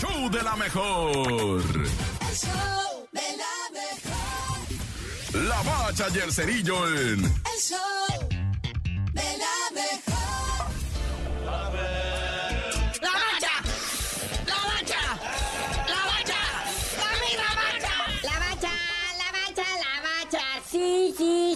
show de la mejor. El show de la mejor. La bacha y el cerillo en El show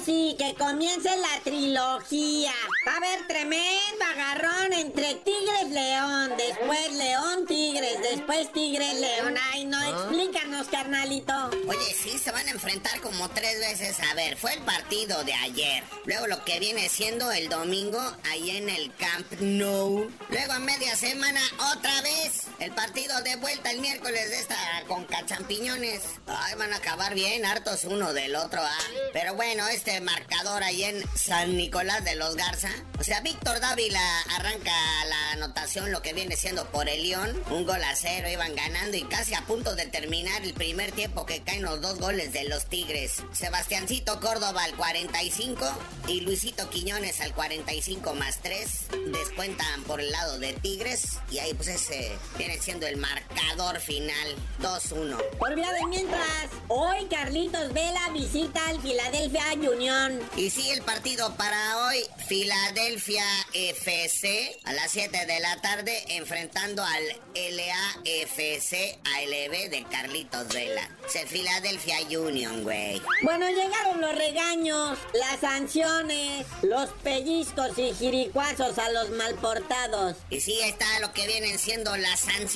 Sí, que comience la trilogía. Va a haber tremendo agarrón entre Tigres León, después León Tigres, después Tigres León. Ay, no, explícanos, carnalito. Oye, sí, se van a enfrentar como tres veces. A ver, fue el partido de ayer. Luego lo que viene siendo el domingo, ahí en el Camp Nou. Luego a media semana, otra vez. El partido de vuelta el miércoles de esta con cachampiñones. Ay, van a acabar bien, hartos uno del otro, ah. Pero bueno, este marcador ahí en San Nicolás de los Garza. O sea, Víctor Dávila arranca la anotación, lo que viene siendo por el León. Un gol a cero, iban ganando y casi a punto de terminar el primer tiempo que caen los dos goles de los Tigres. Sebastiancito Córdoba al 45 y Luisito Quiñones al 45 más 3. Descuentan por el lado de Tigres y ahí pues ese viene siendo el marcador final 2-1. Por vía de mientras, hoy Carlitos Vela visita al Philadelphia Union. Y sí, el partido para hoy, Filadelfia FC a las 7 de la tarde enfrentando al LAFC ALB de Carlitos Vela. Es el Philadelphia Union, güey. Bueno, llegaron los regaños, las sanciones, los pellizcos y jiricuazos a los malportados. Y sí, está lo que vienen siendo las sanciones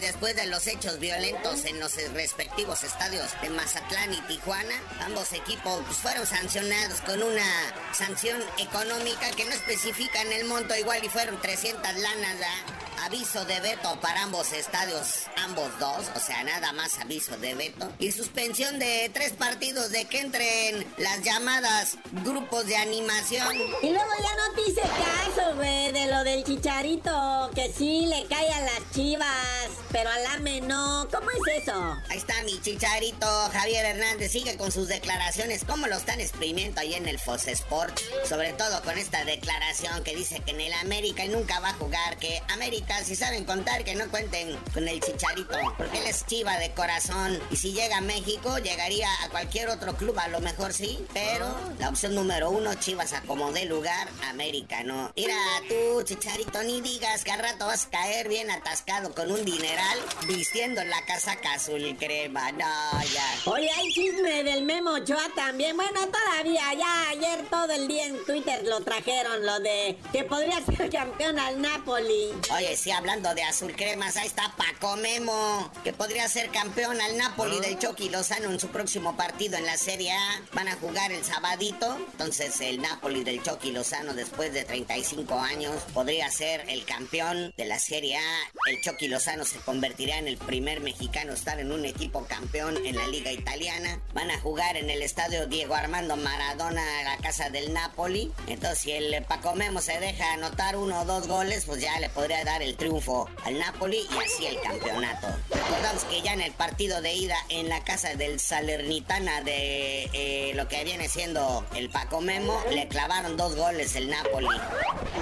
después de los hechos violentos en los respectivos estadios de Mazatlán y Tijuana. Ambos equipos pues, fueron sancionados con una sanción económica que no especifican el monto igual y fueron 300 lanas. ¿verdad? Aviso de veto para ambos estadios, ambos dos, o sea, nada más aviso de veto. Y suspensión de tres partidos de que entren las llamadas grupos de animación. Y luego ya no te hice caso, güey, de lo del chicharito, que sí le cae a las chivas, pero al AME no. ¿Cómo es eso? Ahí está mi chicharito, Javier Hernández, sigue con sus declaraciones, cómo lo están exprimiendo ahí en el Fox Sport. Sobre todo con esta declaración que dice que en el América nunca va a jugar, que América si saben contar que no cuenten con el chicharito, porque él es chiva de corazón. Y si llega a México, llegaría a cualquier otro club, a lo mejor sí, pero la opción número uno, Chivas acomodé lugar, América no. Mira tú, chicharito, ni digas que al rato vas a caer bien atascado con un dineral vistiendo la casaca azul y crema. No, ya. Oye, hay chisme del Memo Ochoa también. Bueno, todavía, ya ayer todo el día en Twitter lo trajeron, lo de que podría ser campeón al Napoli. Oye, sí, hablando de azul cremas, ahí está Paco Memo, que podría ser campeón al Napoli del Chucky Lozano en su próximo partido en la Serie A. Van a jugar el sabadito, entonces el Napoli del Chucky Lozano después de 35 años podría ser el campeón de la Serie A. El Chucky Lozano se convertirá en el primer mexicano a estar en un equipo campeón en la Liga Italiana. Van a jugar en el estadio Diego Armando Maradona, la casa del Napoli. Entonces, si el Paco Memo se deja anotar uno o dos goles, pues ya le podría dar el triunfo al Napoli y así el campeonato. Recordamos que ya en el partido de ida en la casa del Salernitana de eh, lo que viene siendo el Paco Memo, le clavaron dos goles el Napoli.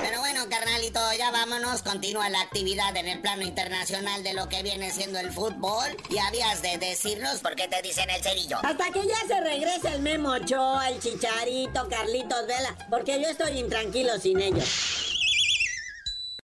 Pero bueno, carnalito, ya vámonos. Continúa la actividad en el plano internacional de lo que viene siendo el fútbol. Y habías de decirnos por qué te dicen el cerillo. Hasta que ya se regrese el Memo Ochoa, el Chicharito, Carlitos Vela, porque yo estoy intranquilo sin ellos.